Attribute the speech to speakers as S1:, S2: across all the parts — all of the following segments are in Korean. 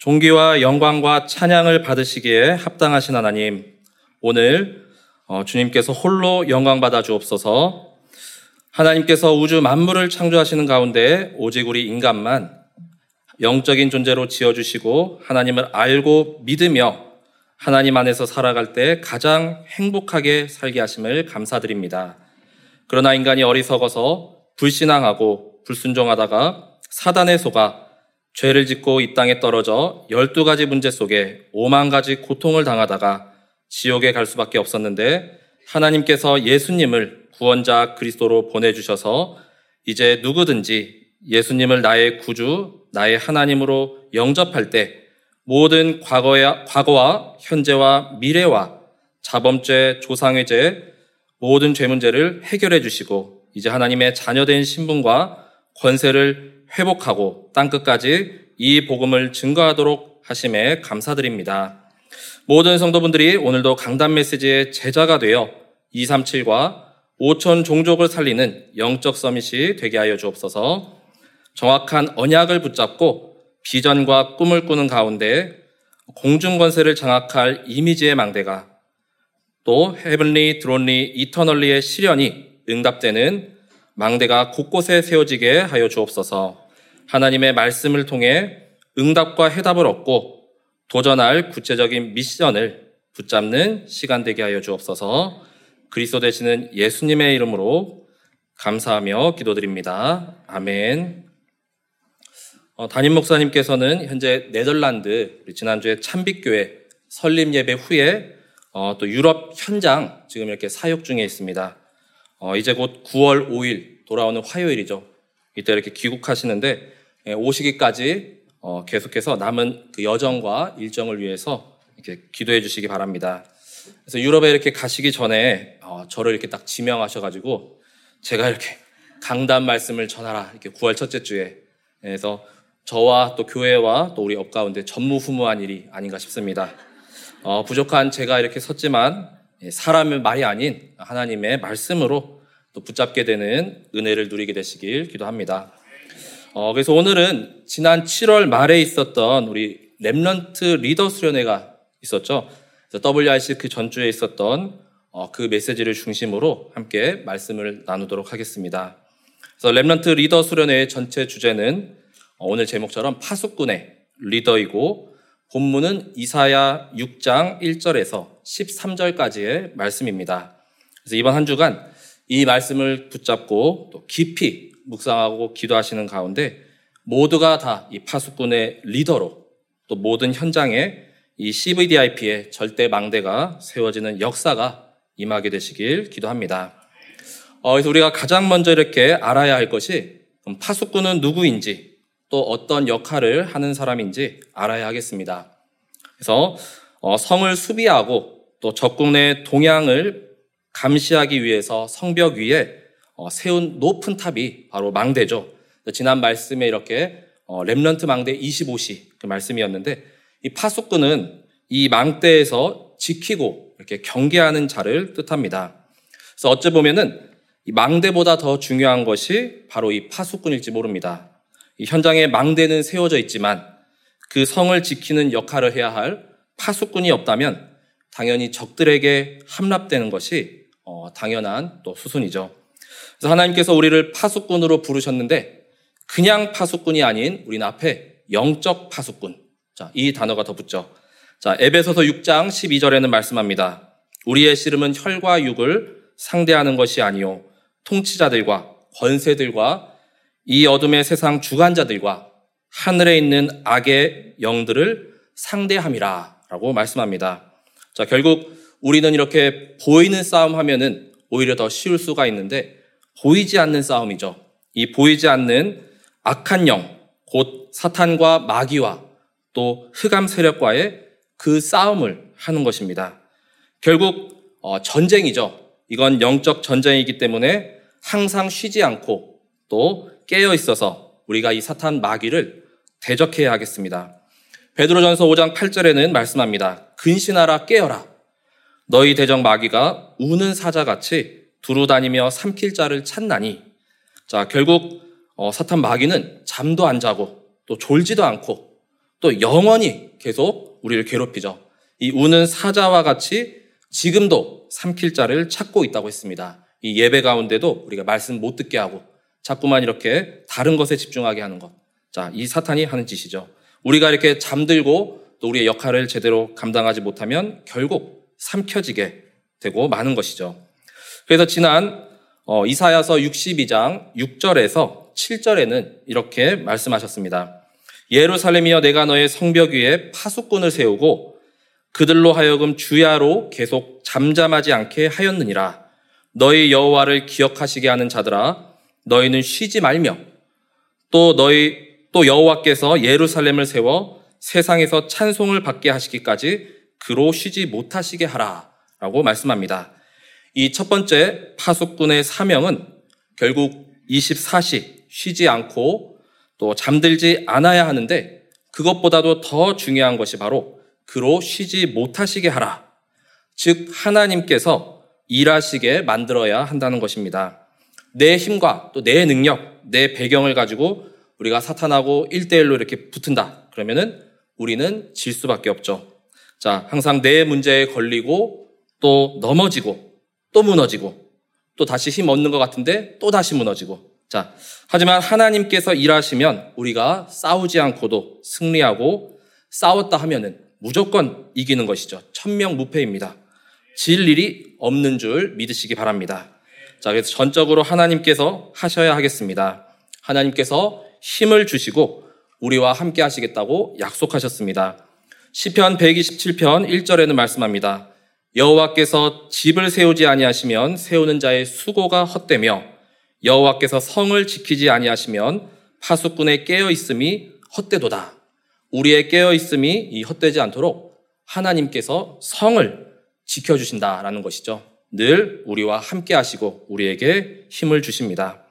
S1: 존귀와 영광과 찬양을 받으시기에 합당하신 하나님, 오늘 어, 주님께서 홀로 영광 받아 주옵소서. 하나님께서 우주 만물을 창조하시는 가운데 오직 우리 인간만 영적인 존재로 지어주시고 하나님을 알고 믿으며 하나님 안에서 살아갈 때 가장 행복하게 살게 하심을 감사드립니다. 그러나 인간이 어리석어서 불신앙하고 불순종하다가 사단의 속아 죄를 짓고 이 땅에 떨어져 12가지 문제 속에 5만 가지 고통을 당하다가 지옥에 갈 수밖에 없었는데 하나님께서 예수님을 구원자 그리스도로 보내주셔서 이제 누구든지 예수님을 나의 구주, 나의 하나님으로 영접할 때 모든 과거야, 과거와 현재와 미래와 자범죄, 조상의 죄, 모든 죄 문제를 해결해 주시고 이제 하나님의 자녀된 신분과 권세를 회복하고 땅 끝까지 이 복음을 증거하도록 하심에 감사드립니다. 모든 성도분들이 오늘도 강단 메시지의 제자가 되어 237과 5천 종족을 살리는 영적 서밋이 되게 하여 주옵소서 정확한 언약을 붙잡고 비전과 꿈을 꾸는 가운데 공중 권세를 장악할 이미지의 망대가 또 헤븐리, 드론리, 이터널리의 시련이 응답되는 망대가 곳곳에 세워지게 하여 주옵소서 하나님의 말씀을 통해 응답과 해답을 얻고 도전할 구체적인 미션을 붙잡는 시간 되게 하여 주옵소서 그리스도 되시는 예수님의 이름으로 감사하며 기도드립니다. 아멘. 어, 담임 목사님께서는 현재 네덜란드 지난주에 참빛교회 설립 예배 후에 어, 또 유럽 현장 지금 이렇게 사역 중에 있습니다. 어, 이제 곧 9월 5일 돌아오는 화요일이죠. 이때 이렇게 귀국하시는데 예, 오시기까지 어, 계속해서 남은 그 여정과 일정을 위해서 이렇게 기도해 주시기 바랍니다. 그래서 유럽에 이렇게 가시기 전에 어, 저를 이렇게 딱 지명하셔가지고 제가 이렇게 강단 말씀을 전하라 이렇게 9월 첫째 주에 그래서 저와 또 교회와 또 우리 업 가운데 전무후무한 일이 아닌가 싶습니다. 어, 부족한 제가 이렇게 섰지만 예, 사람의 말이 아닌 하나님의 말씀으로 또 붙잡게 되는 은혜를 누리게 되시길 기도합니다. 어, 그래서 오늘은 지난 7월 말에 있었던 우리 Remnant 리더 수련회가 있었죠. WRC 그 전주에 있었던 어, 그 메시지를 중심으로 함께 말씀을 나누도록 하겠습니다. 그래서 Remnant 리더 수련회의 전체 주제는 어, 오늘 제목처럼 파수꾼의 리더이고 본문은 이사야 6장 1절에서 13절까지의 말씀입니다. 그래서 이번 한 주간 이 말씀을 붙잡고 또 깊이 묵상하고 기도하시는 가운데 모두가 다 이 파수꾼의 리더로 또 모든 현장에 이 CVDIP의 절대 망대가 세워지는 역사가 임하게 되시길 기도합니다. 어, 그래서 우리가 가장 먼저 이렇게 알아야 할 것이 파수꾼은 누구인지 또 어떤 역할을 하는 사람인지 알아야 하겠습니다. 그래서 어, 성을 수비하고 또내 동향을 감시하기 위해서 성벽 위에 어, 세운 높은 탑이 바로 망대죠. 지난 말씀에 이렇게 어, 렘런트 망대 25시 그 말씀이었는데 이 파수꾼은 이 망대에서 지키고 이렇게 경계하는 자를 뜻합니다. 그래서 어찌 보면은 이 망대보다 더 중요한 것이 바로 이 파수꾼일지 모릅니다. 이 현장에 망대는 세워져 있지만 그 성을 지키는 역할을 해야 할 파수꾼이 없다면 당연히 적들에게 함락되는 것이 어, 당연한 또 수순이죠. 그래서 하나님께서 우리를 파수꾼으로 부르셨는데 그냥 파수꾼이 아닌 우리는 앞에 영적 파수꾼, 자, 이 단어가 더 붙죠. 자, 에베소서 6장 12절에는 말씀합니다. 우리의 씨름은 혈과 육을 상대하는 것이 아니요 통치자들과 권세들과 이 어둠의 세상 주관자들과 하늘에 있는 악의 영들을 상대함이라 라고 말씀합니다. 자, 결국 우리는 이렇게 보이는 싸움 하면은 오히려 더 쉬울 수가 있는데 보이지 않는 싸움이죠. 이 보이지 않는 악한 영, 곧 사탄과 마귀와 또 흑암 세력과의 그 싸움을 하는 것입니다. 결국 어, 전쟁이죠. 이건 영적 전쟁이기 때문에 항상 쉬지 않고 또 깨어 있어서 우리가 이 사탄 마귀를 대적해야 하겠습니다. 베드로전서 5장 8절에는 말씀합니다. 근신하라 깨어라. 너희 대적 마귀가 우는 사자같이 두루 다니며 삼킬 자를 찾나니. 자, 결국 어, 사탄 마귀는 잠도 안 자고 또 졸지도 않고 또 영원히 계속 우리를 괴롭히죠. 이 우는 사자와 같이 지금도 삼킬 자를 찾고 있다고 했습니다. 이 예배 가운데도 우리가 말씀 못 듣게 하고 자꾸만 이렇게 다른 것에 집중하게 하는 것. 자, 이 사탄이 하는 짓이죠. 우리가 이렇게 잠들고 또 우리의 역할을 제대로 감당하지 못하면 결국 삼켜지게 되고 마는 것이죠. 그래서 지난 어, 이사야서 62장 6절에서 7절에는 이렇게 말씀하셨습니다. 예루살렘이여 내가 너의 성벽 위에 파수꾼을 세우고 그들로 하여금 주야로 계속 잠잠하지 않게 하였느니라. 너희 여호와를 기억하시게 하는 자들아 너희는 쉬지 말며 또 너희 또 여호와께서 예루살렘을 세워 세상에서 찬송을 받게 하시기까지 그로 쉬지 못하시게 하라라고 말씀합니다. 이 첫 번째 파수꾼의 사명은 결국 24시 쉬지 않고 또 잠들지 않아야 하는데 그것보다도 더 중요한 것이 바로 그로 쉬지 못하시게 하라. 즉 하나님께서 일하시게 만들어야 한다는 것입니다. 내 힘과 또 내 능력, 내 배경을 가지고 우리가 사탄하고 1대1로 이렇게 붙은다. 그러면은 우리는 질 수밖에 없죠. 자, 항상 내 문제에 걸리고 또 넘어지고 또 무너지고 또 다시 힘 얻는 것 같은데 또 다시 무너지고. 자, 하지만 하나님께서 일하시면 우리가 싸우지 않고도 승리하고 싸웠다 하면은 무조건 이기는 것이죠. 천명무패입니다. 질 일이 없는 줄 믿으시기 바랍니다. 자, 그래서 전적으로 하나님께서 하셔야 하겠습니다. 하나님께서 힘을 주시고 우리와 함께 하시겠다고 약속하셨습니다. 시편 127편 1절에는 말씀합니다. 여호와께서 집을 세우지 아니하시면 세우는 자의 수고가 헛되며 여호와께서 성을 지키지 아니하시면 파수꾼의 깨어 있음이 헛되도다. 우리의 깨어 있음이 이 헛되지 않도록 하나님께서 성을 지켜 주신다라는 것이죠. 늘 우리와 함께 하시고 우리에게 힘을 주십니다.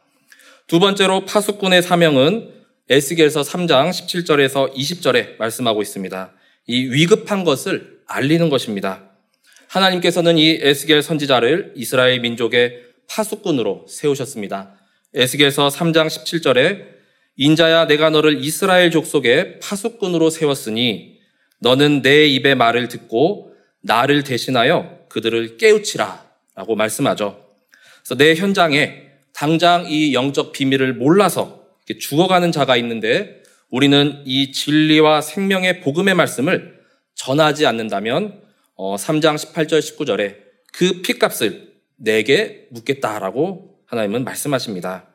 S1: 두 번째로 파수꾼의 사명은 에스겔서 3장 17절에서 20절에 말씀하고 있습니다. 이 위급한 것을 알리는 것입니다. 하나님께서는 이 에스겔 선지자를 이스라엘 민족의 파수꾼으로 세우셨습니다. 에스겔서 3장 17절에 인자야 내가 너를 이스라엘 족속의 파수꾼으로 세웠으니 너는 내 입의 말을 듣고 나를 대신하여 그들을 깨우치라 라고 말씀하죠. 그래서 내 현장에 당장 이 영적 비밀을 몰라서 죽어가는 자가 있는데 우리는 이 진리와 생명의 복음의 말씀을 전하지 않는다면 3장 18절 19절에 그 피값을 내게 묻겠다라고 하나님은 말씀하십니다.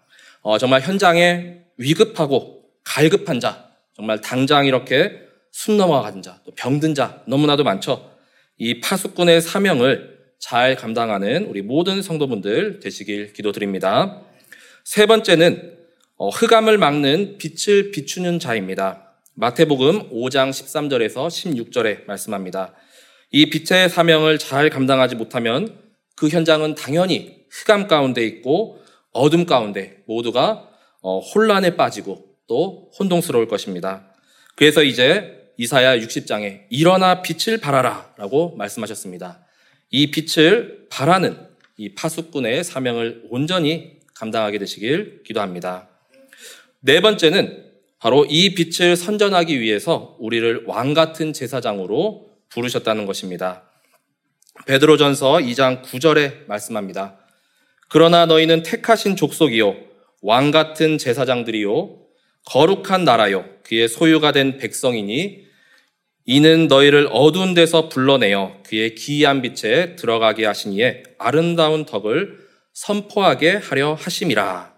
S1: 어, 정말 현장에 위급하고 갈급한 자, 정말 당장 이렇게 숨 넘어가는 자, 또 병든 자 너무나도 많죠. 이 파수꾼의 사명을 잘 감당하는 우리 모든 성도분들 되시길 기도드립니다. 세 번째는 어, 흑암을 막는 빛을 비추는 자입니다. 마태복음 5장 13절에서 16절에 말씀합니다. 이 빛의 사명을 잘 감당하지 못하면 그 현장은 당연히 흑암 가운데 있고 어둠 가운데 모두가 어, 혼란에 빠지고 또 혼동스러울 것입니다. 그래서 이제 이사야 60장에 일어나 빛을 발하라 라고 말씀하셨습니다. 이 빛을 바라는 이 파수꾼의 사명을 온전히 감당하게 되시길 기도합니다. 네 번째는 바로 이 빛을 선전하기 위해서 우리를 왕 같은 제사장으로 부르셨다는 것입니다. 베드로전서 2장 9절에 말씀합니다. 그러나 너희는 택하신 족속이요 왕 같은 제사장들이요 거룩한 나라요 그의 소유가 된 백성이니 이는 너희를 어두운 데서 불러내어 그의 기이한 빛에 들어가게 하시니에 아름다운 덕을 선포하게 하려 하심이라.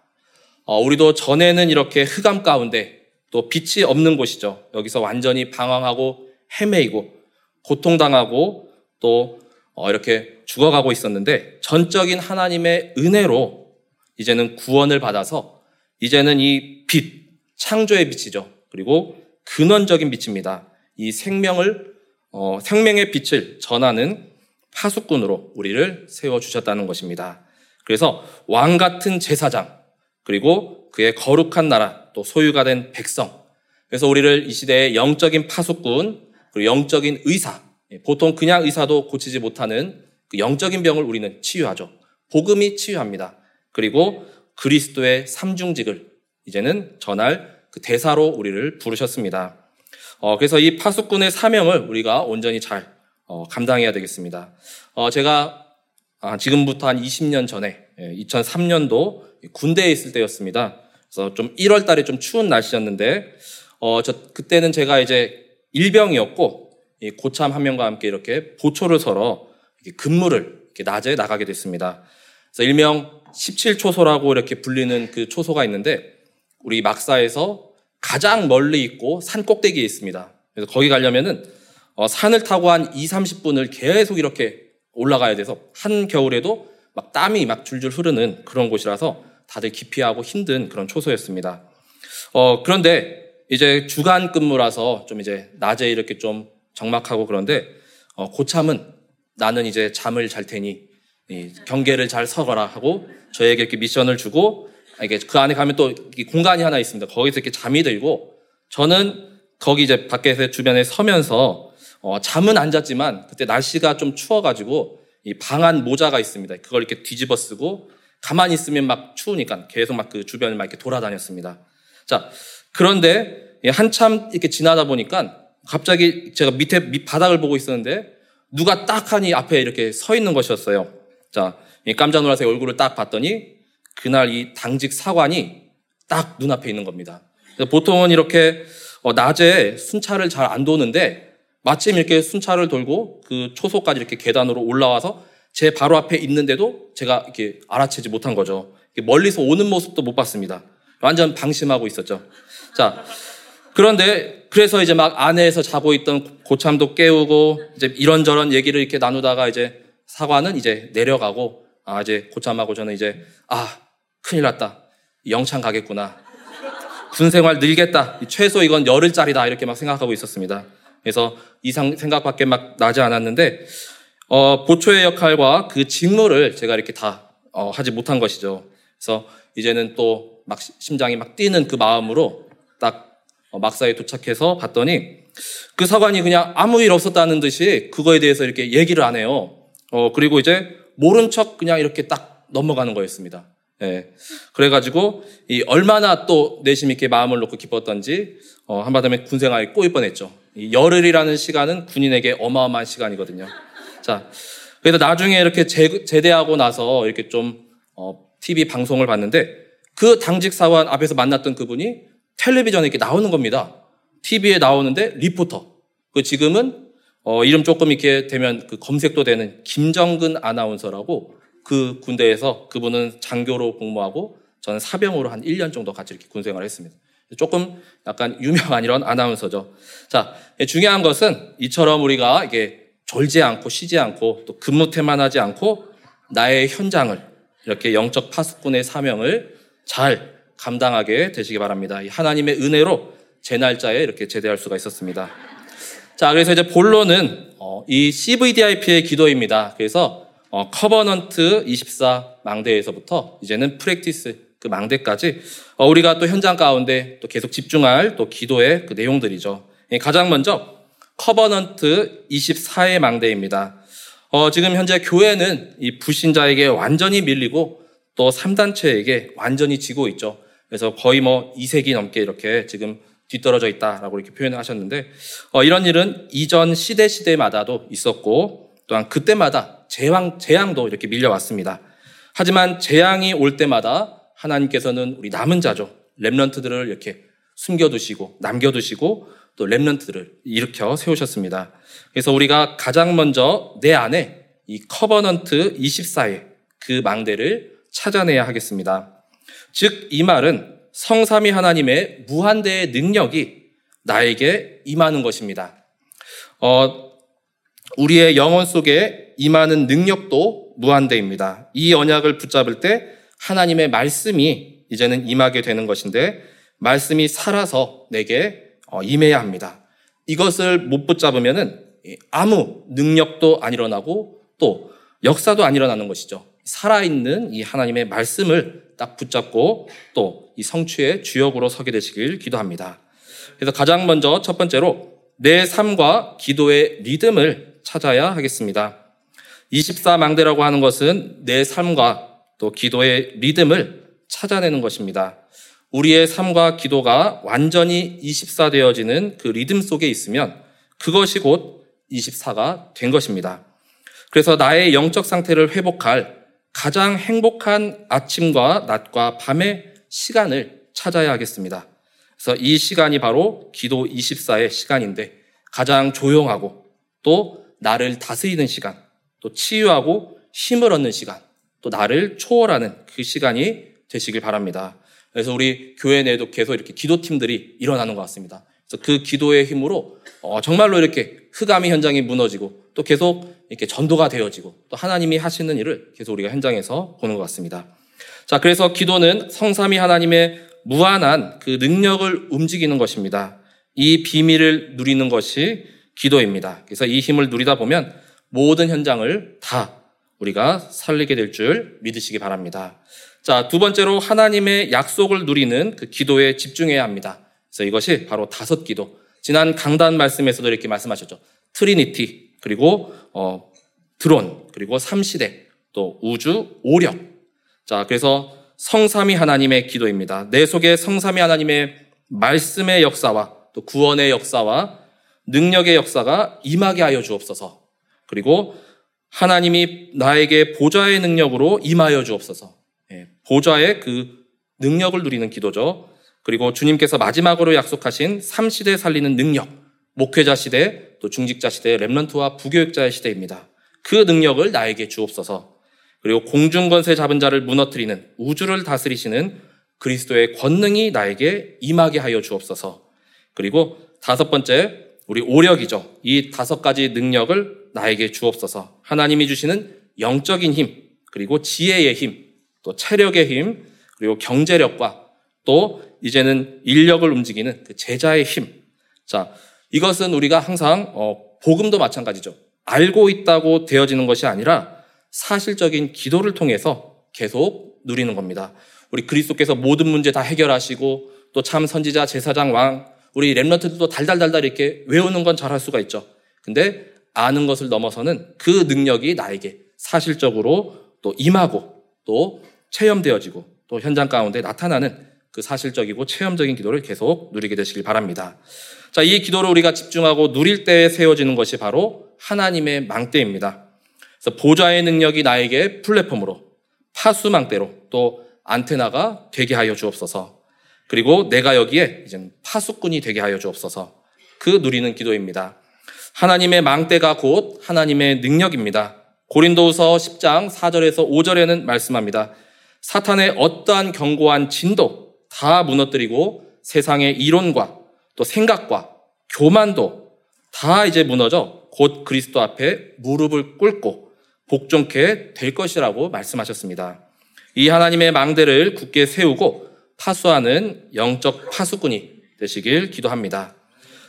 S1: 어, 우리도 전에는 이렇게 흑암 가운데 또 빛이 없는 곳이죠. 여기서 완전히 방황하고 헤매이고 고통당하고 또 어, 이렇게 죽어가고 있었는데 전적인 하나님의 은혜로 이제는 구원을 받아서 이제는 이 빛, 창조의 빛이죠. 그리고 근원적인 빛입니다. 이 생명을 어, 생명의 빛을 전하는 파수꾼으로 우리를 세워 주셨다는 것입니다. 그래서 왕 같은 제사장 그리고 그의 거룩한 나라 또 소유가 된 백성 그래서 우리를 이 시대의 영적인 파수꾼 그리고 영적인 의사 예, 보통 그냥 의사도 고치지 못하는 그 영적인 병을 우리는 치유하죠. 복음이 치유합니다. 그리고 그리스도의 삼중직을 이제는 전할 그 대사로 우리를 부르셨습니다. 어, 그래서 이 파수꾼의 사명을 우리가 온전히 잘 어, 감당해야 되겠습니다. 어, 제가 아, 지금부터 한 20년 전에 2003년도 예, 군대에 있을 때였습니다. 그래서 좀 1월 달에 좀 추운 날씨였는데 어, 저 그때는 제가 이제 일병이었고 고참 한 명과 함께 이렇게 보초를 서러 근무를 이렇게 낮에 나가게 됐습니다. 그래서 일명 17초소라고 이렇게 불리는 그 초소가 있는데 우리 막사에서 가장 멀리 있고 산 꼭대기에 있습니다. 그래서 거기 가려면은 어, 산을 타고 한 2, 30분을 계속 이렇게 올라가야 돼서 한 겨울에도 막 땀이 막 줄줄 흐르는 그런 곳이라서 다들 기피하고 힘든 그런 초소였습니다. 어, 그런데 이제 주간 근무라서 좀 이제 낮에 이렇게 좀 적막하고 그런데 어, 고참은 나는 이제 잠을 잘 테니 경계를 잘 서거라 하고 저에게 이렇게 미션을 주고 이게 그 안에 가면 또 공간이 하나 있습니다. 거기서 이렇게 잠이 들고 저는 거기 이제 밖에서 주변에 서면서 어, 잠은 안 잤지만 그때 날씨가 좀 추워가지고 이 방안 모자가 있습니다. 그걸 이렇게 뒤집어 쓰고 가만히 있으면 막 추우니까 계속 막 그 주변을 막 이렇게 돌아다녔습니다. 자, 그런데 한참 이렇게 지나다 보니까 갑자기 제가 밑에 밑 바닥을 보고 있었는데 누가 딱 하니 앞에 이렇게 서 있는 것이었어요. 자, 깜짝 놀라서 얼굴을 딱 봤더니 그날 이 당직 사관이 딱 눈앞에 있는 겁니다. 보통은 이렇게 어, 낮에 순찰을 잘 안 도는데 마침 이렇게 순찰을 돌고 그 초소까지 이렇게 계단으로 올라와서 제 바로 앞에 있는데도 제가 이렇게 알아채지 못한 거죠. 멀리서 오는 모습도 못 봤습니다. 완전 방심하고 있었죠. 자, 그런데 그래서 이제 막 안에서 자고 있던 고참도 깨우고 이제 이런저런 얘기를 이렇게 나누다가 이제 사관은 이제 내려가고 아 이제 고참하고 저는 이제 아 큰일 났다 영창 가겠구나 군 생활 늘겠다 최소 이건 열흘짜리다 이렇게 막 생각하고 있었습니다. 그래서 이상 생각밖에 막 나지 않았는데 어, 보초의 역할과 그 직무를 제가 이렇게 다 어, 하지 못한 것이죠. 그래서 이제는 또 막 심장이 막 뛰는 그 마음으로 딱 어, 막사에 도착해서 봤더니 그 사관이 그냥 아무 일 없었다는 듯이 그거에 대해서 이렇게 얘기를 안 해요. 어, 그리고 이제 모른 척 그냥 이렇게 딱 넘어가는 거였습니다. 예. 그래가지고 이 얼마나 또 내심 있게 마음을 놓고 기뻤던지 어, 한마디면 군생활이 꼬일 뻔했죠. 이 열흘이라는 시간은 군인에게 어마어마한 시간이거든요. 자, 그래서 나중에 이렇게 제, 제대하고 나서 이렇게 좀 어, TV 방송을 봤는데 그 당직 사관 앞에서 만났던 그분이 텔레비전에 이렇게 나오는 겁니다. TV에 나오는데 리포터. 그 지금은 어, 이름 조금 이렇게 되면 그 검색도 되는 김정근 아나운서라고 그 군대에서 그분은 장교로 복무하고 저는 사병으로 한 1년 정도 같이 이렇게 군 생활을 했습니다. 조금 약간 유명한 이런 아나운서죠. 자, 중요한 것은 이처럼 우리가 이게 졸지 않고 쉬지 않고 또 근무 태만 하지 않고 나의 현장을 이렇게 영적 파수꾼의 사명을 잘 감당하게 되시기 바랍니다. 하나님의 은혜로 제 날짜에 이렇게 제대할 수가 있었습니다. 자, 그래서 이제 본론은 어, 이 CVDIP의 기도입니다. 그래서 어, Covenant 24 망대에서부터 이제는 Practice 그 망대까지 어, 우리가 또 현장 가운데 또 계속 집중할 또 기도의 그 내용들이죠. 예, 가장 먼저 Covenant 24의 망대입니다. 어, 지금 현재 교회는 이 불신자에게 완전히 밀리고 또 3단체에게 완전히 지고 있죠. 그래서 거의 뭐 2세기 넘게 이렇게 지금 뒤떨어져 있다라고 이렇게 표현을 하셨는데 어, 이런 일은 이전 시대 시대마다도 있었고 또한 그때마다 재앙 재앙도 이렇게 밀려왔습니다. 하지만 재앙이 올 때마다 하나님께서는 우리 남은 자죠 Remnant들을 이렇게 숨겨두시고 남겨두시고 또 Remnant들을 일으켜 세우셨습니다. 그래서 우리가 가장 먼저 내 안에 이 Covenant 24의 그 망대를 찾아내야 하겠습니다. 즉, 이 말은 성삼위 하나님의 무한대의 능력이 나에게 임하는 것입니다. 어, 우리의 영혼 속에 임하는 능력도 무한대입니다. 이 언약을 붙잡을 때 하나님의 말씀이 이제는 임하게 되는 것인데 말씀이 살아서 내게 어, 임해야 합니다. 이것을 못 붙잡으면은 아무 능력도 안 일어나고 또 역사도 안 일어나는 것이죠. 살아있는 이 하나님의 말씀을 딱 붙잡고 또 이 성취의 주역으로 서게 되시길 기도합니다. 그래서 가장 먼저 첫 번째로 내 삶과 기도의 리듬을 찾아야 하겠습니다. 24망대라고 하는 것은 내 삶과 또 기도의 리듬을 찾아내는 것입니다. 우리의 삶과 기도가 완전히 24 되어지는 그 리듬 속에 있으면 그것이 곧 24가 된 것입니다. 그래서 나의 영적 상태를 회복할 가장 행복한 아침과 낮과 밤의 시간을 찾아야 하겠습니다. 그래서 이 시간이 바로 기도 24의 시간인데 가장 조용하고 또 나를 다스리는 시간, 또 치유하고 힘을 얻는 시간, 또 나를 초월하는 그 시간이 되시길 바랍니다. 그래서 우리 교회 내에도 계속 이렇게 기도팀들이 일어나는 것 같습니다. 그래서 그 기도의 힘으로 어, 정말로 이렇게 흑암의 현장이 무너지고 또 계속 이렇게 전도가 되어지고 또 하나님이 하시는 일을 계속 우리가 현장에서 보는 것 같습니다. 자, 그래서 기도는 성삼위 하나님의 무한한 그 능력을 움직이는 것입니다. 이 비밀을 누리는 것이 기도입니다. 그래서 이 힘을 누리다 보면 모든 현장을 다 우리가 살리게 될 줄 믿으시기 바랍니다. 자, 두 번째로 하나님의 약속을 누리는 그 기도에 집중해야 합니다. 그래서 이것이 바로 다섯 기도. 지난 강단 말씀에서도 이렇게 말씀하셨죠. Trinity, 그리고, 어, 드론, 그리고 삼시대, 또 우주, 오력. 자, 그래서 성삼위 하나님의 기도입니다. 내 속에 성삼위 하나님의 말씀의 역사와 또 구원의 역사와 능력의 역사가 임하게 하여 주옵소서. 그리고 하나님이 나에게 보좌의 능력으로 임하여 주옵소서. 예, 보좌의 그 능력을 누리는 기도죠. 그리고 주님께서 마지막으로 약속하신 3시대 살리는 능력, 목회자 시대, 또 중직자 시대, 랩런트와 부교육자의 시대입니다. 그 능력을 나에게 주옵소서. 그리고 공중권세 잡은 자를 무너뜨리는 우주를 다스리시는 그리스도의 권능이 나에게 임하게 하여 주옵소서. 그리고 다섯 번째, 우리 오력이죠. 이 다섯 가지 능력을 나에게 주옵소서. 하나님이 주시는 영적인 힘, 그리고 지혜의 힘, 또 체력의 힘, 그리고 경제력과 또 이제는 인력을 움직이는 그 제자의 힘. 자, 이것은 우리가 항상 어, 복음도 마찬가지죠. 알고 있다고 되어지는 것이 아니라 사실적인 기도를 통해서 계속 누리는 겁니다. 우리 그리스도께서 모든 문제 다 해결하시고 또 참 선지자, 제사장, 왕, 우리 랩런트들도 달달달달 이렇게 외우는 건 잘할 수가 있죠. 근데 아는 것을 넘어서는 그 능력이 나에게 사실적으로 또 임하고 또 체험되어지고 또 현장 가운데 나타나는 그 사실적이고 체험적인 기도를 계속 누리게 되시길 바랍니다. 자, 이 기도를 우리가 집중하고 누릴 때 세워지는 것이 바로 하나님의 망대입니다. 그래서 보좌의 능력이 나에게 플랫폼으로 파수망대로 또 안테나가 되게 하여 주옵소서. 그리고 내가 여기에 이제 파수꾼이 되게 하여 주옵소서. 그 누리는 기도입니다. 하나님의 망대가 곧 하나님의 능력입니다. 고린도후서 10장 4절에서 5절에는 말씀합니다. 사탄의 어떠한 견고한 진도 다 무너뜨리고 세상의 이론과 또 생각과 교만도 다 이제 무너져 곧 그리스도 앞에 무릎을 꿇고 복종케 될 것이라고 말씀하셨습니다. 이 하나님의 망대를 굳게 세우고 파수하는 영적 파수꾼이 되시길 기도합니다.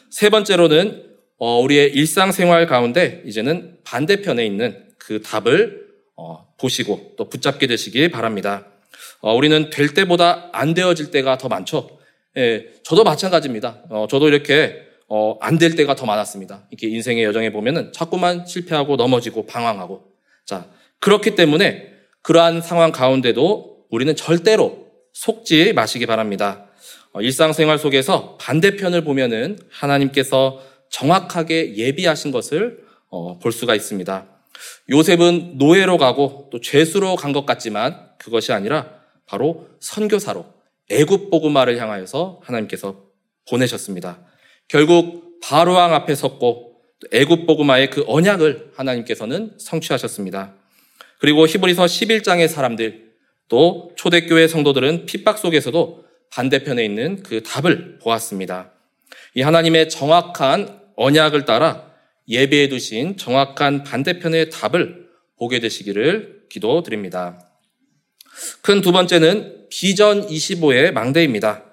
S1: 세 번째로는 어, 우리의 일상생활 가운데 이제는 반대편에 있는 그 답을 어, 보시고 또 붙잡게 되시길 바랍니다. 어, 우리는 될 때보다 안 되어질 때가 더 많죠. 예, 저도 마찬가지입니다. 저도 이렇게 안 될 때가 더 많았습니다. 이렇게 인생의 여정에 보면은 자꾸만 실패하고 넘어지고 방황하고. 자, 그렇기 때문에 그러한 상황 가운데도 우리는 절대로 속지 마시기 바랍니다. 어, 일상생활 속에서 반대편을 보면은 하나님께서 정확하게 예비하신 것을 어, 볼 수가 있습니다. 요셉은 노예로 가고 또 죄수로 간 것 같지만 그것이 아니라 바로 선교사로 애굽 보고마를 향하여서 하나님께서 보내셨습니다. 결국 바로왕 앞에 섰고 애굽 보고마의 그 언약을 하나님께서는 성취하셨습니다. 그리고 히브리서 11장의 사람들 또 초대교회 성도들은 핍박 속에서도 반대편에 있는 그 답을 보았습니다. 이 하나님의 정확한 언약을 따라 예비해 두신 정확한 반대편의 답을 보게 되시기를 기도드립니다. 큰 두 번째는 비전 25의 망대입니다.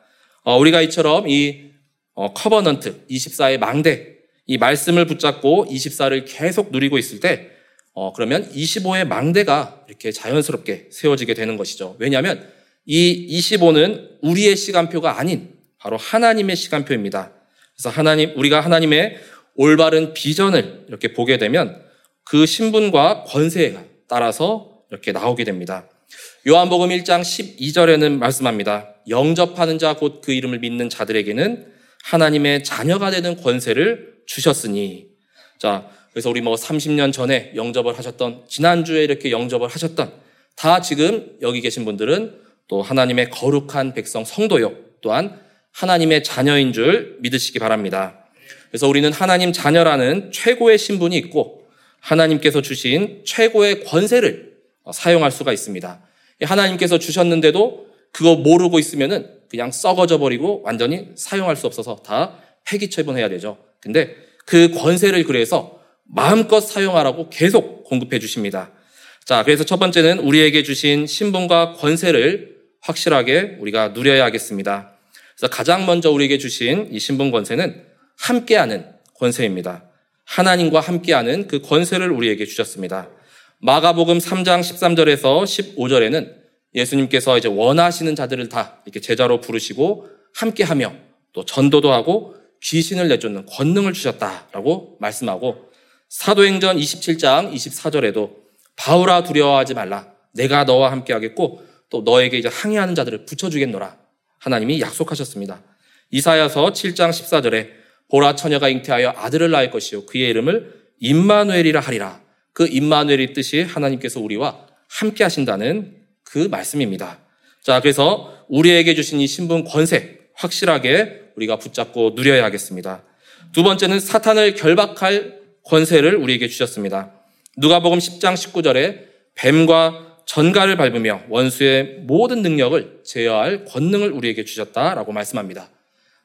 S1: 어, 우리가 이처럼 이 어, Covenant 24의 망대, 이 말씀을 붙잡고 24를 계속 누리고 있을 때 어, 그러면 25의 망대가 이렇게 자연스럽게 세워지게 되는 것이죠. 왜냐하면 이 25는 우리의 시간표가 아닌 바로 하나님의 시간표입니다. 그래서 하나님, 우리가 하나님의 올바른 비전을 이렇게 보게 되면 그 신분과 권세에 따라서 이렇게 나오게 됩니다. 요한복음 1장 12절에는 말씀합니다. 영접하는 자 곧 그 이름을 믿는 자들에게는 하나님의 자녀가 되는 권세를 주셨으니. 자, 그래서 우리 뭐 30년 전에 영접을 하셨던, 지난주에 이렇게 영접을 하셨던, 다 지금 여기 계신 분들은 또 하나님의 거룩한 백성 성도요. 또한 하나님의 자녀인 줄 믿으시기 바랍니다. 그래서 우리는 하나님 자녀라는 최고의 신분이 있고 하나님께서 주신 최고의 권세를 사용할 수가 있습니다. 하나님께서 주셨는데도 그거 모르고 있으면은 그냥 썩어져 버리고 완전히 사용할 수 없어서 다 폐기 처분해야 되죠. 근데 그 권세를 그래서 마음껏 사용하라고 계속 공급해 주십니다. 자, 그래서 첫 번째는 우리에게 주신 신분과 권세를 확실하게 우리가 누려야 하겠습니다. 그래서 가장 먼저 우리에게 주신 이 신분 권세는 함께하는 권세입니다. 하나님과 함께하는 그 권세를 우리에게 주셨습니다. 마가복음 3장 13절에서 15절에는 예수님께서 이제 원하시는 자들을 다 이렇게 제자로 부르시고 함께하며 또 전도도 하고 귀신을 내쫓는 권능을 주셨다라고 말씀하고 사도행전 27장 24절에도 바울아 두려워하지 말라 내가 너와 함께 하겠고 또 너에게 이제 항해하는 자들을 붙여주겠노라 하나님이 약속하셨습니다. 이사야서 7장 14절에 보라 처녀가 잉태하여 아들을 낳을 것이요 그의 이름을 임마누엘이라 하리라 그 임마누엘의 뜻이 하나님께서 우리와 함께 하신다는 그 말씀입니다. 자, 그래서 우리에게 주신 이 신분 권세 확실하게 우리가 붙잡고 누려야 하겠습니다. 두 번째는 사탄을 결박할 권세를 우리에게 주셨습니다. 누가복음 10장 19절에 뱀과 전갈을 밟으며 원수의 모든 능력을 제어할 권능을 우리에게 주셨다라고 말씀합니다.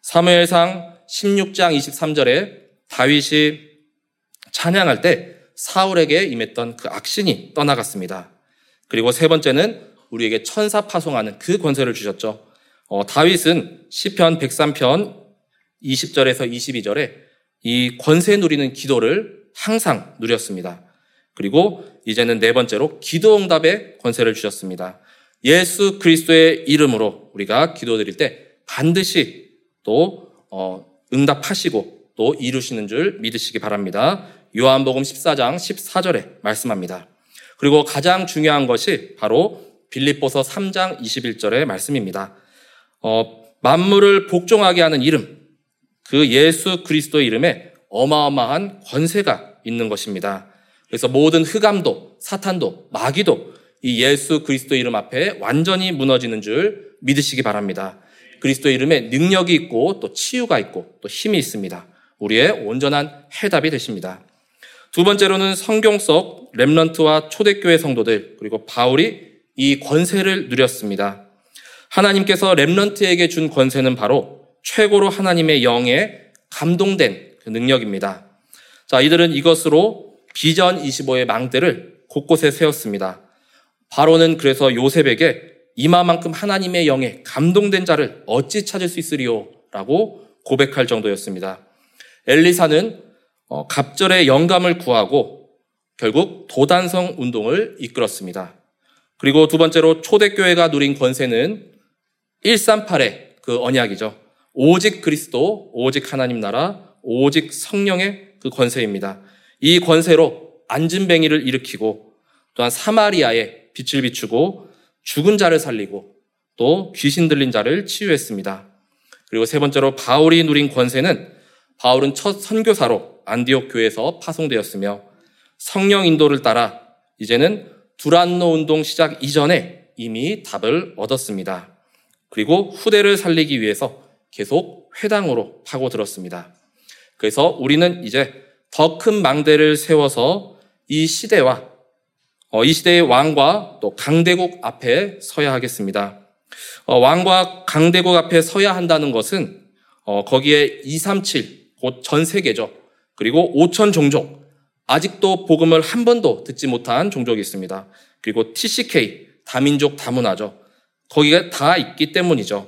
S1: 사무엘상 16장 23절에 다윗이 찬양할 때 사울에게 임했던 그 악신이 떠나갔습니다. 그리고 세 번째는 우리에게 천사 파송하는 그 권세를 주셨죠. 어, 다윗은 시편 103편 20절에서 22절에 이 권세 누리는 기도를 항상 누렸습니다. 그리고 이제는 네 번째로 기도 응답의 권세를 주셨습니다. 예수 그리스도의 이름으로 우리가 기도드릴 때 반드시 또 어, 응답하시고 또 이루시는 줄 믿으시기 바랍니다. 요한복음 14장 14절에 말씀합니다. 그리고 가장 중요한 것이 바로 빌립보서 3장 21절의 말씀입니다. 어, 만물을 복종하게 하는 이름, 그 예수 그리스도의 이름에 어마어마한 권세가 있는 것입니다. 그래서 모든 흑암도, 사탄도, 마귀도 이 예수 그리스도 이름 앞에 완전히 무너지는 줄 믿으시기 바랍니다. 그리스도 이름에 능력이 있고 또 치유가 있고 또 힘이 있습니다. 우리의 온전한 해답이 되십니다. 두 번째로는 성경 속 렘런트와 초대교회 성도들 그리고 바울이 이 권세를 누렸습니다. 하나님께서 렘런트에게 준 권세는 바로 최고로 하나님의 영에 감동된 그 능력입니다. 자, 이들은 이것으로 비전 25의 망대를 곳곳에 세웠습니다. 바로는 그래서 요셉에게 이마만큼 하나님의 영에 감동된 자를 어찌 찾을 수 있으리요? 라고 고백할 정도였습니다. 엘리사는 어, 갑절의 영감을 구하고 결국 도단성 운동을 이끌었습니다. 그리고 두 번째로 초대교회가 누린 권세는 138의 그 언약이죠. 오직 그리스도, 오직 하나님 나라, 오직 성령의 그 권세입니다. 이 권세로 안진뱅이를 일으키고 또한 사마리아에 빛을 비추고 죽은 자를 살리고 또 귀신 들린 자를 치유했습니다. 그리고 세 번째로 바울이 누린 권세는 바울은 첫 선교사로 안디옥 교회에서 파송되었으며 성령 인도를 따라 이제는 두란노 운동 시작 이전에 이미 답을 얻었습니다. 그리고 후대를 살리기 위해서 계속 회당으로 파고들었습니다. 그래서 우리는 이제 더 큰 망대를 세워서 이 시대와 어, 이 시대의 왕과 또 강대국 앞에 서야 하겠습니다. 어, 왕과 강대국 앞에 서야 한다는 것은 어, 거기에 237, 곧 전 세계죠. 그리고 5천 종족, 아직도 복음을 한 번도 듣지 못한 종족이 있습니다. 그리고 TCK, 다민족 다문화죠. 거기가 다 있기 때문이죠.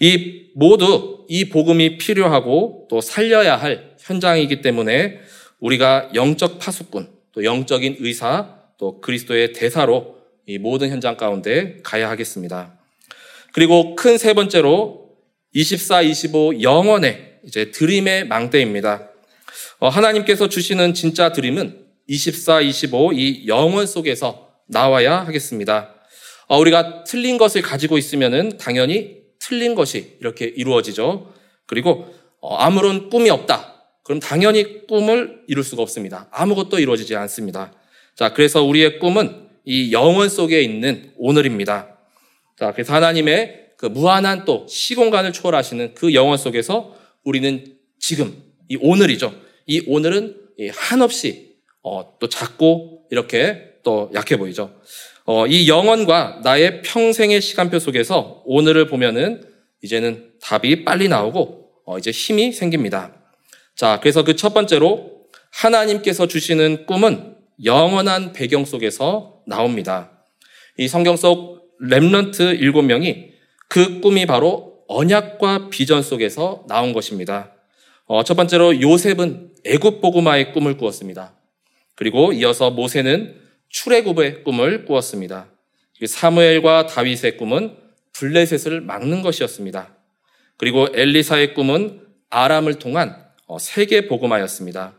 S1: 이 모두 이 복음이 필요하고 또 살려야 할 현장이기 때문에 우리가 영적 파수꾼, 또 영적인 의사, 또 그리스도의 대사로 이 모든 현장 가운데 가야 하겠습니다. 그리고 큰 세 번째로 24, 25 영원의 이제 드림의 망대입니다. 어, 하나님께서 주시는 진짜 드림은 24, 25 이 영원 속에서 나와야 하겠습니다. 어, 우리가 틀린 것을 가지고 있으면은 당연히 틀린 것이 이렇게 이루어지죠. 그리고 어, 아무런 꿈이 없다. 그럼 당연히 꿈을 이룰 수가 없습니다. 아무것도 이루어지지 않습니다. 자, 그래서 우리의 꿈은 이 영원 속에 있는 오늘입니다. 자, 그래서 하나님의 그 무한한 또 시공간을 초월하시는 그 영원 속에서 우리는 지금 이 오늘이죠. 이 오늘은 한없이 어, 또 작고 이렇게 또 약해 보이죠. 어, 이 영원과 나의 평생의 시간표 속에서 오늘을 보면은 이제는 답이 빨리 나오고 어, 이제 힘이 생깁니다. 자, 그래서 그 첫 번째로 하나님께서 주시는 꿈은 영원한 배경 속에서 나옵니다. 이 성경 속 렘런트 일곱 명이 그 꿈이 바로 언약과 비전 속에서 나온 것입니다. 어, 첫 번째로 요셉은 애굽 보고마의 꿈을 꾸었습니다. 그리고 이어서 모세는 출애굽의 꿈을 꾸었습니다. 사무엘과 다윗의 꿈은 블레셋을 막는 것이었습니다. 그리고 엘리사의 꿈은 아람을 통한 어, 세계 복음화였습니다.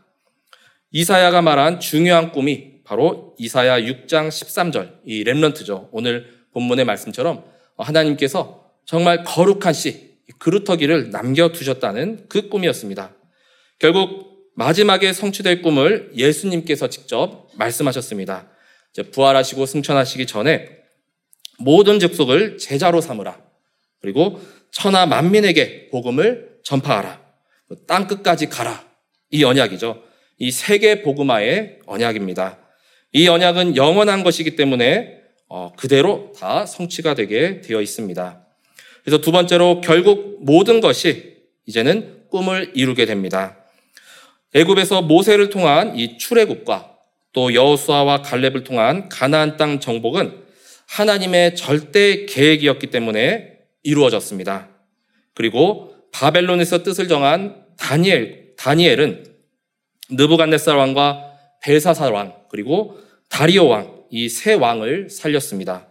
S1: 이사야가 말한 중요한 꿈이 바로 이사야 6장 13절 이 렘런트죠. 오늘 본문의 말씀처럼 하나님께서 정말 거룩한 씨 그루터기를 남겨 두셨다는 그 꿈이었습니다. 결국 마지막에 성취될 꿈을 예수님께서 직접 말씀하셨습니다. 부활하시고 승천하시기 전에 모든 족속을 제자로 삼으라. 그리고 천하 만민에게 복음을 전파하라. 땅 끝까지 가라. 이 언약이죠. 이 세계 복음화의 언약입니다. 이 언약은 영원한 것이기 때문에 어, 그대로 다 성취가 되게 되어 있습니다. 그래서 두 번째로 결국 모든 것이 이제는 꿈을 이루게 됩니다. 애굽에서 모세를 통한 이 출애굽과 또 여호수아와 갈렙을 통한 가나안 땅 정복은 하나님의 절대 계획이었기 때문에 이루어졌습니다. 그리고 바벨론에서 뜻을 정한 다니엘, 다니엘은 느부갓네살 왕과 벨사살 왕, 그리고 다리오 왕, 이 세 왕을 살렸습니다.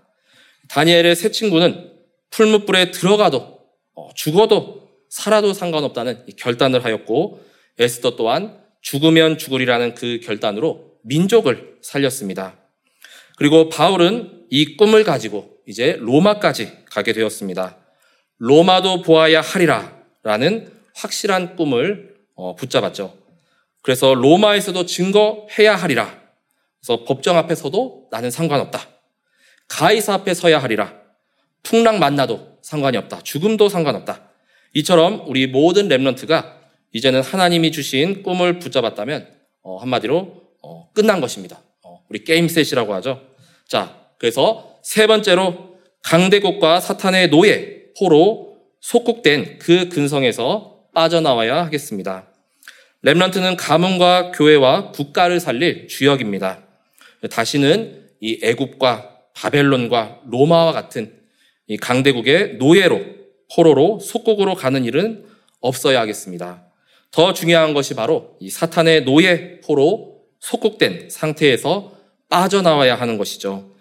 S1: 다니엘의 세 친구는 풀무불에 들어가도, 어, 죽어도, 살아도 상관없다는 결단을 하였고, 에스더 또한 죽으면 죽으리라는 그 결단으로 민족을 살렸습니다. 그리고 바울은 이 꿈을 가지고 이제 로마까지 가게 되었습니다. 로마도 보아야 하리라 라는 확실한 꿈을 어, 붙잡았죠. 그래서 로마에서도 증거해야 하리라. 그래서 법정 앞에서도 나는 상관없다. 가이사 앞에 서야 하리라. 풍랑 만나도 상관이 없다. 죽음도 상관없다. 이처럼 우리 모든 랩런트가 이제는 하나님이 주신 꿈을 붙잡았다면 어, 한마디로 어, 끝난 것입니다. 어, 우리 게임셋이라고 하죠. 자, 그래서 세 번째로 강대국과 사탄의 노예, 포로 속국된 그 근성에서 빠져나와야 하겠습니다. 렘런트는 가문과 교회와 국가를 살릴 주역입니다. 다시는 이 애굽과 바벨론과 로마와 같은 이 강대국의 노예로 포로로 속국으로 가는 일은 없어야 하겠습니다. 더 중요한 것이 바로 이 사탄의 노예 포로 속국된 상태에서 빠져나와야 하는 것이죠.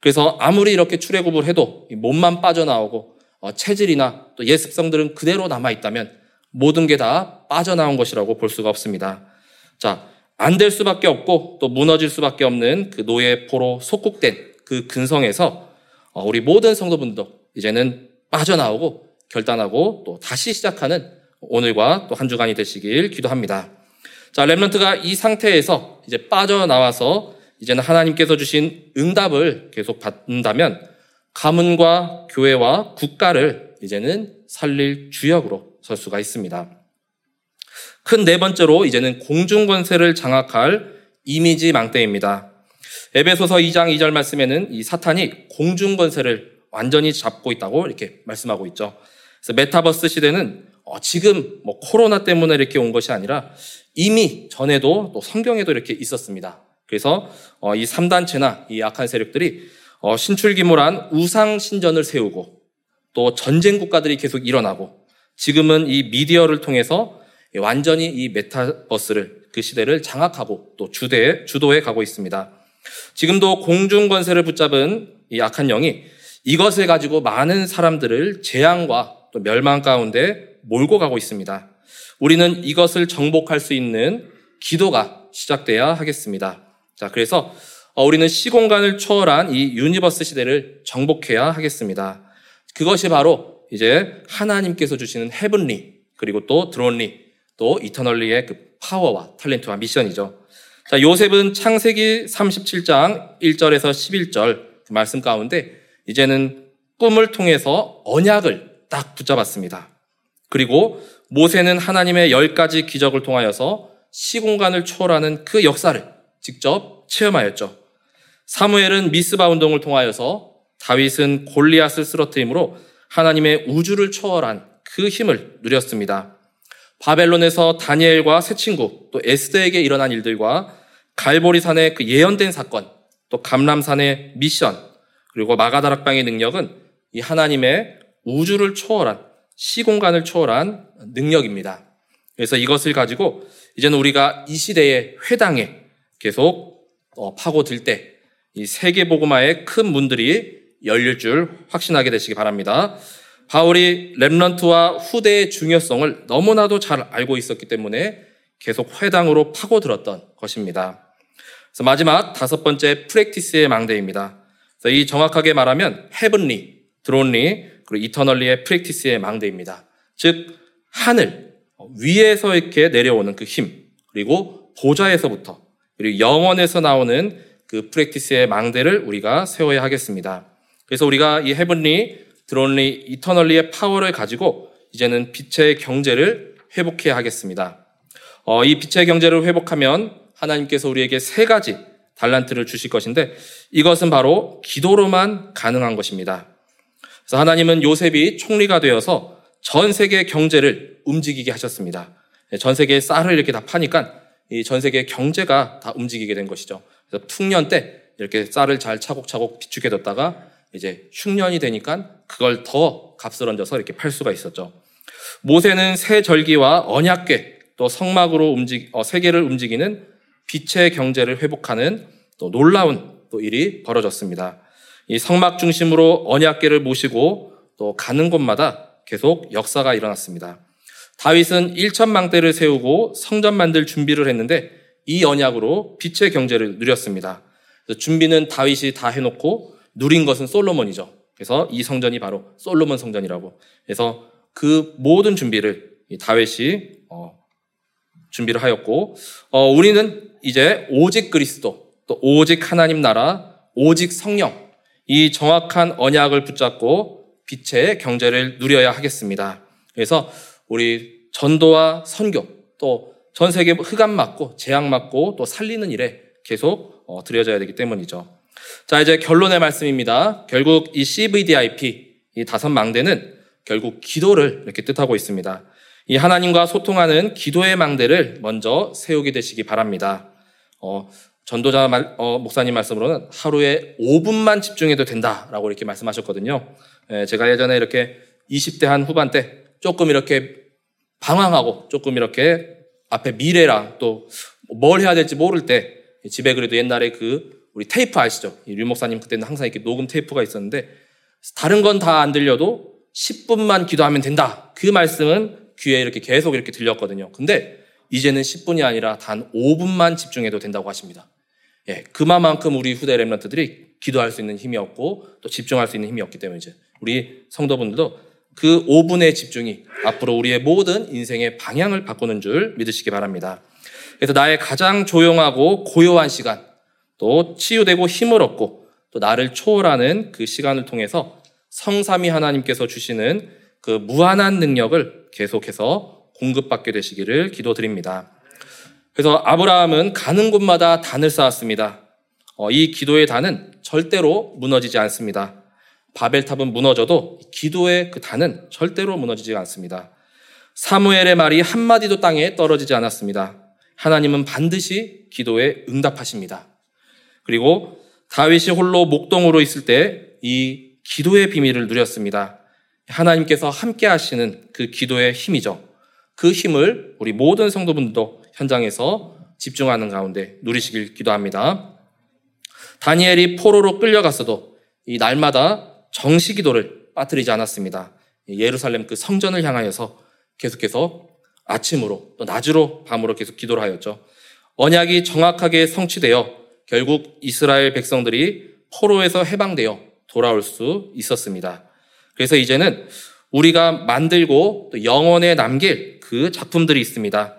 S1: 그래서 아무리 이렇게 출애굽을 해도 몸만 빠져나오고 어, 체질이나 또 예습성들은 그대로 남아 있다면 모든 게 다 빠져나온 것이라고 볼 수가 없습니다. 자, 안 될 수밖에 없고 또 무너질 수밖에 없는 그 노예 포로 속국된 그 근성에서 어, 우리 모든 성도분도 이제는 빠져나오고 결단하고 또 다시 시작하는 오늘과 또 한 주간이 되시길 기도합니다. 자, 렘런트가 이 상태에서 이제 빠져나와서 이제는 하나님께서 주신 응답을 계속 받는다면 가문과 교회와 국가를 이제는 살릴 주역으로 설 수가 있습니다. 큰 네 번째로 이제는 공중 권세를 장악할 이미지 망대입니다. 에베소서 2장 2절 말씀에는 이 사탄이 공중 권세를 완전히 잡고 있다고 이렇게 말씀하고 있죠. 그래서 메타버스 시대는 어, 지금 뭐 코로나 때문에 이렇게 온 것이 아니라 이미 전에도 또 성경에도 이렇게 있었습니다. 그래서 어, 이 3단체나 이 악한 세력들이 어, 신출기물한 우상 신전을 세우고 또 전쟁 국가들이 계속 일어나고 지금은 이 미디어를 통해서 완전히 이 메타버스를 그 시대를 장악하고 또 주대, 주도해 가고 있습니다. 지금도 공중 권세를 붙잡은 이 악한 영이 이것을 가지고 많은 사람들을 재앙과 또 멸망 가운데 몰고 가고 있습니다. 우리는 이것을 정복할 수 있는 기도가 시작돼야 하겠습니다. 자, 그래서 어, 우리는 시공간을 초월한 이 universe 시대를 정복해야 하겠습니다. 그것이 바로 이제 하나님께서 주시는 헤븐리 그리고 또 드론리 또 이터널리의 그 파워와 탤런트와 미션이죠. 자, 요셉은 창세기 37장 1절에서 11절 그 말씀 가운데 이제는 꿈을 통해서 언약을 딱 붙잡았습니다. 그리고 모세는 하나님의 열 가지 기적을 통하여서 시공간을 초월하는 그 역사를 직접 체험하였죠. 사무엘은 미스바 운동을 통하여서 다윗은 골리앗을 쓰러뜨림으로 하나님의 우주를 초월한 그 힘을 누렸습니다. 바벨론에서 다니엘과 새 친구, 또 에스더에게 일어난 일들과 갈보리산의 그 예언된 사건, 또 감람산의 미션, 그리고 마가다락방의 능력은 이 하나님의 우주를 초월한 시공간을 초월한 능력입니다. 그래서 이것을 가지고 이제는 우리가 이 시대의 회당에 계속 어, 파고들 때 이 세계보고마의 큰 문들이 열릴 줄 확신하게 되시기 바랍니다. 바울이 렘런트와 후대의 중요성을 너무나도 잘 알고 있었기 때문에 계속 회당으로 파고들었던 것입니다. 그래서 마지막 다섯 번째 프랙티스의 망대입니다. 이 정확하게 말하면 헤븐리, 드론리, 그리고 이터널리의 프랙티스의 망대입니다. 즉 하늘 위에서 이렇게 내려오는 그 힘, 그리고 보좌에서부터 그리고 영원에서 나오는 그 프랙티스의 망대를 우리가 세워야 하겠습니다. 그래서 우리가 이 헤븐리, 드론리, 이터널리의 파워를 가지고 이제는 빛의 경제를 회복해야 하겠습니다. 어, 이 빛의 경제를 회복하면 하나님께서 우리에게 세 가지 달란트를 주실 것인데 이것은 바로 기도로만 가능한 것입니다. 그래서 하나님은 요셉이 총리가 되어서 전 세계 경제를 움직이게 하셨습니다. 전 세계에 쌀을 이렇게 다 파니까 이 전 세계 경제가 다 움직이게 된 것이죠. 그래서 풍년 때 이렇게 쌀을 잘 차곡차곡 비축해뒀다가 이제 흉년이 되니까 그걸 더 값을 얹어서 이렇게 팔 수가 있었죠. 모세는 새 절기와 언약궤 또 성막으로 움직 어, 세계를 움직이는 빛의 경제를 회복하는 또 놀라운 또 일이 벌어졌습니다. 이 성막 중심으로 언약궤를 모시고 또 가는 곳마다 계속 역사가 일어났습니다. 다윗은 1천망 대를 세우고 성전 만들 준비를 했는데 이 언약으로 빛의 경제를 누렸습니다. 준비는 다윗이 다 해놓고 누린 것은 솔로몬이죠. 그래서 이 성전이 바로 솔로몬 성전이라고. 그래서 그 모든 준비를 다윗이 어, 준비를 하였고, 어, 우리는 이제 오직 그리스도, 또 오직 하나님 나라, 오직 성령, 이 정확한 언약을 붙잡고 빛의 경제를 누려야 하겠습니다. 그래서 우리 전도와 선교, 또 전 세계 흑암 맞고 재앙 맞고 또 살리는 일에 계속 어, 들여져야 되기 때문이죠. 자, 이제 결론의 말씀입니다. 결국 이 CVDIP, 이 다섯 망대는 결국 기도를 이렇게 뜻하고 있습니다. 이 하나님과 소통하는 기도의 망대를 먼저 세우게 되시기 바랍니다. 어, 전도자 말, 어, 목사님 말씀으로는 하루에 5분만 집중해도 된다라고 이렇게 말씀하셨거든요. 예, 제가 예전에 이렇게 20대 한 후반 때 조금 이렇게 방황하고 조금 이렇게 앞에 미래랑 또 뭘 해야 될지 모를 때 집에 그래도 옛날에 그 우리 테이프 아시죠? 류 목사님 그때는 항상 이렇게 녹음 테이프가 있었는데 다른 건 다 안 들려도 10분만 기도하면 된다. 그 말씀은 귀에 이렇게 계속 이렇게 들렸거든요. 근데 이제는 10분이 아니라 단 5분만 집중해도 된다고 하십니다. 예, 그만큼 우리 후대 랩런트들이 기도할 수 있는 힘이 없고 또 집중할 수 있는 힘이 없기 때문에 이제 우리 성도분들도 그 5분의 집중이 앞으로 우리의 모든 인생의 방향을 바꾸는 줄 믿으시기 바랍니다. 그래서 나의 가장 조용하고 고요한 시간, 또 치유되고 힘을 얻고 또 나를 초월하는 그 시간을 통해서 성삼위 하나님께서 주시는 그 무한한 능력을 계속해서 공급받게 되시기를 기도드립니다. 그래서 아브라함은 가는 곳마다 단을 쌓았습니다. 어, 이 기도의 단은 절대로 무너지지 않습니다. 바벨탑은 무너져도 기도의 그 단은 절대로 무너지지 않습니다. 사무엘의 말이 한마디도 땅에 떨어지지 않았습니다. 하나님은 반드시 기도에 응답하십니다. 그리고 다윗이 홀로 목동으로 있을 때 이 기도의 비밀을 누렸습니다. 하나님께서 함께 하시는 그 기도의 힘이죠. 그 힘을 우리 모든 성도분들도 현장에서 집중하는 가운데 누리시길 기도합니다. 다니엘이 포로로 끌려갔어도 이 날마다 정시 기도를 빠뜨리지 않았습니다. 예루살렘 그 성전을 향하여서 계속해서 아침으로 또 낮으로 밤으로 계속 기도를 하였죠. 언약이 정확하게 성취되어 결국 이스라엘 백성들이 포로에서 해방되어 돌아올 수 있었습니다. 그래서 이제는 우리가 만들고 또 영원에 남길 그 작품들이 있습니다.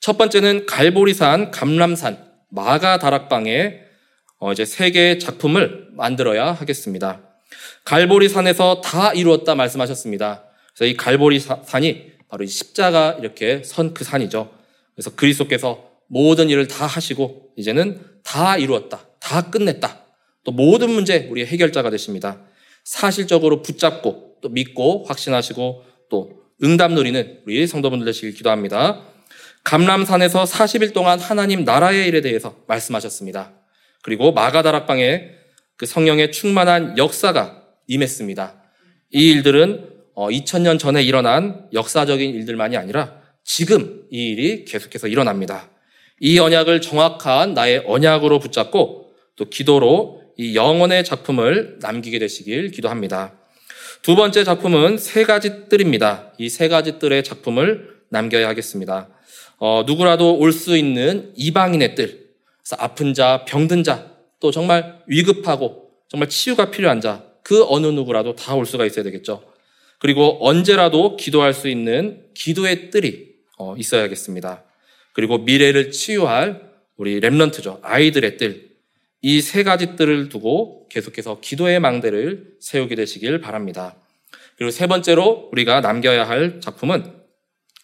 S1: 첫 번째는 갈보리산, 감람산, 마가 다락방에 어 이제 세 개의 작품을 만들어야 하겠습니다. 갈보리산에서 다 이루었다 말씀하셨습니다. 그래서 이 갈보리산이 바로 이 십자가 이렇게 선 그 산이죠. 그래서 그리스도께서 모든 일을 다 하시고 이제는 다 이루었다. 다 끝냈다. 또 모든 문제 우리의 해결자가 되십니다. 사실적으로 붙잡고 또 믿고 확신하시고 또 응답 누리는 우리 성도분들 되시길 기도합니다. 감람산에서 40일 동안 하나님 나라의 일에 대해서 말씀하셨습니다. 그리고 마가다락방에 그 성령의 충만한 역사가 임했습니다. 이 일들은 2000년 어, 전에 일어난 역사적인 일들만이 아니라 지금 이 일이 계속해서 일어납니다. 이 언약을 정확한 나의 언약으로 붙잡고 또 기도로 이 영혼의 작품을 남기게 되시길 기도합니다. 두 번째 작품은 세 가지 뜰입니다. 이 세 가지 뜰의 작품을 남겨야 하겠습니다. 어, 누구라도 올 수 있는 이방인의 뜰, 아픈 자, 병든 자, 또 정말 위급하고 정말 치유가 필요한 자, 그 어느 누구라도 다 올 수가 있어야 되겠죠. 그리고 언제라도 기도할 수 있는 기도의 뜰이 어, 있어야겠습니다. 그리고 미래를 치유할 우리 랩런트죠. 아이들의 뜰. 이 세 가지 뜰을 두고 계속해서 기도의 망대를 세우게 되시길 바랍니다. 그리고 세 번째로 우리가 남겨야 할 작품은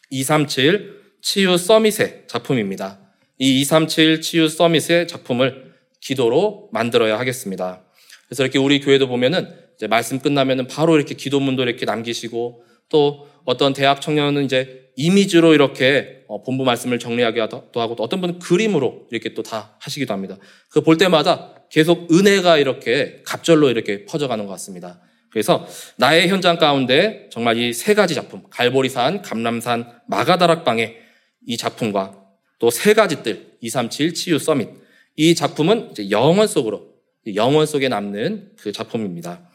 S1: 237 치유 서밋의 작품입니다. 이 237 치유 서밋의 작품을 기도로 만들어야 하겠습니다. 그래서 이렇게 우리 교회도 보면은 이제 말씀 끝나면은 바로 이렇게 기도문도 이렇게 남기시고 또 어떤 대학 청년은 이제 이미지로 이렇게 어, 본부 말씀을 정리하기도 하고 또 어떤 분은 그림으로 이렇게 또 다 하시기도 합니다. 그 볼 때마다 계속 은혜가 이렇게 갑절로 이렇게 퍼져가는 것 같습니다. 그래서 나의 현장 가운데 정말 이 세 가지 작품, 갈보리산, 감람산, 마가다락방의 이 작품과 또 세 가지 뜰, 237 치유 서밋. 이 작품은 영원 속으로, 영원 속에 남는 그 작품입니다.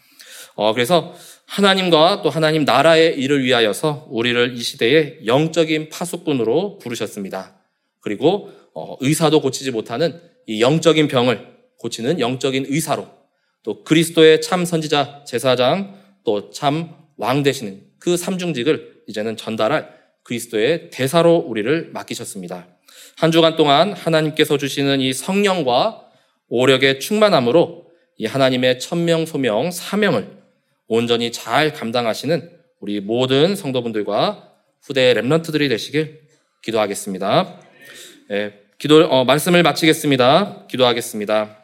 S1: 어, 그래서 하나님과 또 하나님 나라의 일을 위하여서 우리를 이 시대에 영적인 파수꾼으로 부르셨습니다. 그리고 어, 의사도 고치지 못하는 이 영적인 병을 고치는 영적인 의사로 또 그리스도의 참 선지자 제사장 또 참 왕 되시는 그 삼중직을 이제는 전달할 그리스도의 대사로 우리를 맡기셨습니다. 한 주간 동안 하나님께서 주시는 이 성령과 오력의 충만함으로 이 하나님의 천명 소명 사명을 온전히 잘 감당하시는 우리 모든 성도분들과 후대 랩런트들이 되시길 기도하겠습니다. 예, 기도 어, 말씀을 마치겠습니다. 기도하겠습니다.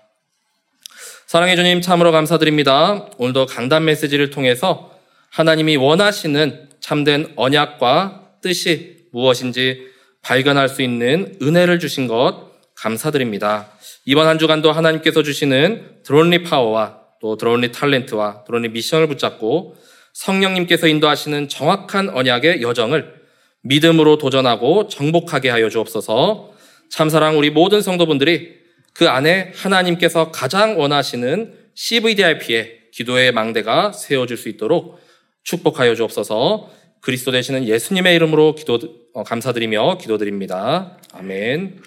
S1: 사랑해 주님 참으로 감사드립니다. 오늘도 강단 메시지를 통해서 하나님이 원하시는 참된 언약과 뜻이 무엇인지 발견할 수 있는 은혜를 주신 것 감사드립니다. 이번 한 주간도 하나님께서 주시는 드론리 파워와 또 드론리 탤런트와 드론리 미션을 붙잡고 성령님께서 인도하시는 정확한 언약의 여정을 믿음으로 도전하고 정복하게 하여 주옵소서 참사랑 우리 모든 성도분들이 그 안에 하나님께서 가장 원하시는 CVDIP의 기도의 망대가 세워질 수 있도록 축복하여 주옵소서 그리스도 되시는 예수님의 이름으로 기도, 어, 감사드리며 기도드립니다. 아멘.